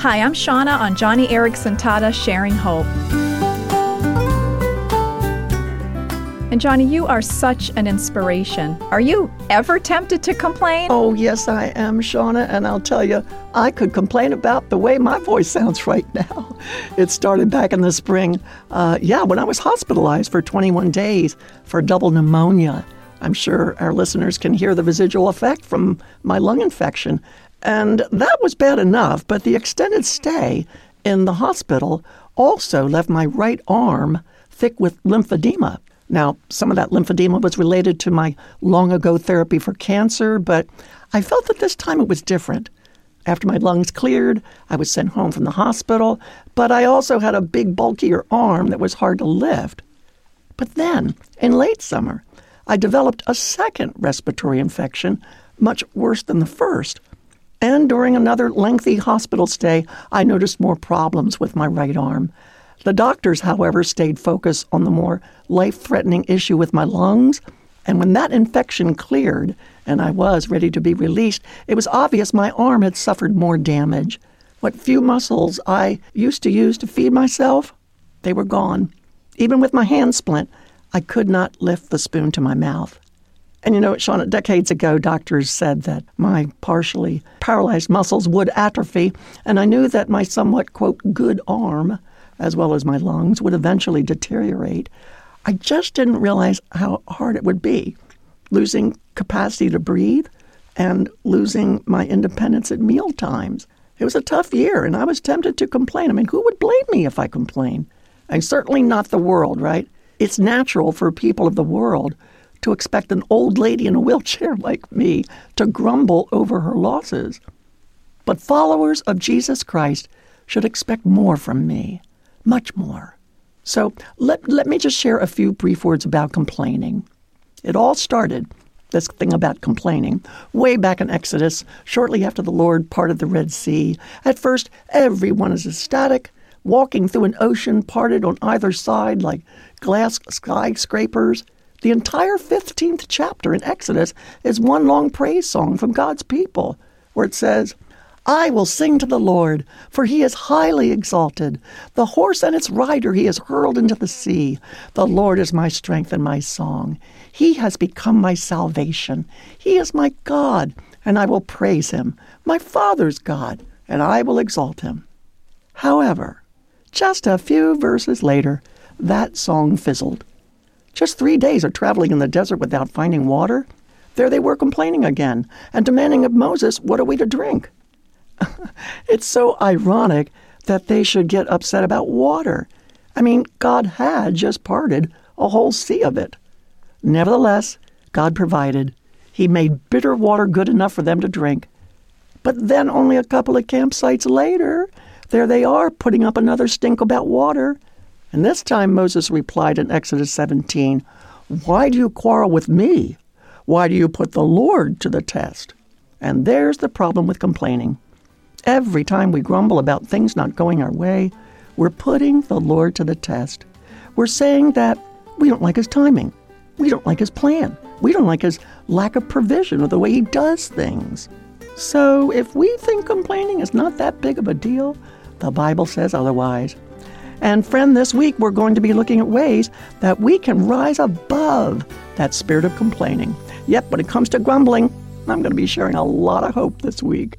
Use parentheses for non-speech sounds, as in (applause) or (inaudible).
Hi, I'm Shauna on Joni Eareckson Tada Sharing Hope. And Joni, you are such an inspiration. Are you ever tempted to complain? Oh, yes, I am, Shauna. And I'll tell you, I could complain about the way my voice (laughs) sounds right now. It started back in the spring. Uh, yeah, when I was hospitalized for 21 days for double pneumonia. I'm sure our listeners can hear the residual effect from my lung infection. And that was bad enough, but the extended stay in the hospital also left my right arm thick with lymphedema. Now, some of that lymphedema was related to my long ago therapy for cancer, but I felt that this time it was different. After my lungs cleared, I was sent home from the hospital, but I also had a big, bulkier arm that was hard to lift. But then, in late summer, I developed a second respiratory infection, much worse than the first. And during another lengthy hospital stay, I noticed more problems with my right arm. The doctors, however, stayed focused on the more life threatening issue with my lungs. And when that infection cleared and I was ready to be released, it was obvious my arm had suffered more damage. What few muscles I used to use to feed myself, they were gone. Even with my hand splint, I could not lift the spoon to my mouth. And you know, Shauna, decades ago, doctors said that my partially paralyzed muscles would atrophy, and I knew that my somewhat, quote, good arm as well as my lungs, would eventually deteriorate. I just didn't realize how hard it would be losing capacity to breathe and losing my independence at meal times. It was a tough year, and I was tempted to complain. I mean, who would blame me if I complain? And certainly not the world, right? It's natural for people of the world to expect an old lady in a wheelchair like me to grumble over her losses. But followers of Jesus Christ should expect more from me much more. So let, let me just share a few brief words about complaining. It all started, this thing about complaining, way back in Exodus, shortly after the Lord parted the Red Sea. At first, everyone is ecstatic, walking through an ocean parted on either side like glass skyscrapers. The entire 15th chapter in Exodus is one long praise song from God's people, where it says, I will sing to the Lord, for he is highly exalted. The horse and its rider he has hurled into the sea. The Lord is my strength and my song. He has become my salvation. He is my God, and I will praise him, my Father's God, and I will exalt him. However, just a few verses later, that song fizzled. Just three days of traveling in the desert without finding water, there they were complaining again and demanding of Moses, What are we to drink? (laughs) it's so ironic that they should get upset about water. I mean, God had just parted a whole sea of it. Nevertheless, God provided. He made bitter water good enough for them to drink. But then, only a couple of campsites later, there they are putting up another stink about water. And this time Moses replied in Exodus 17, Why do you quarrel with me? Why do you put the Lord to the test? And there's the problem with complaining. Every time we grumble about things not going our way, we're putting the Lord to the test. We're saying that we don't like his timing. We don't like his plan. We don't like his lack of provision or the way he does things. So if we think complaining is not that big of a deal, the Bible says otherwise. And friend, this week we're going to be looking at ways that we can rise above that spirit of complaining. Yep, when it comes to grumbling, I'm going to be sharing a lot of hope this week.